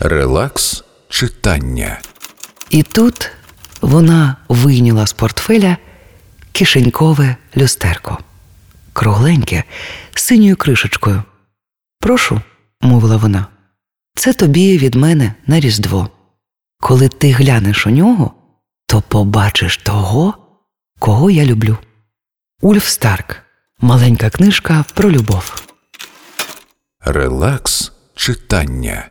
Релакс читання. І тут вона вийняла з портфеля кишенькове люстерко, кругленьке, з синьою кришечкою. Прошу, мовила вона, це тобі від мене на Різдво. Коли ти глянеш у нього, то побачиш того, кого я люблю. Ульф Старк. Маленька книжка про любов. Релакс читання.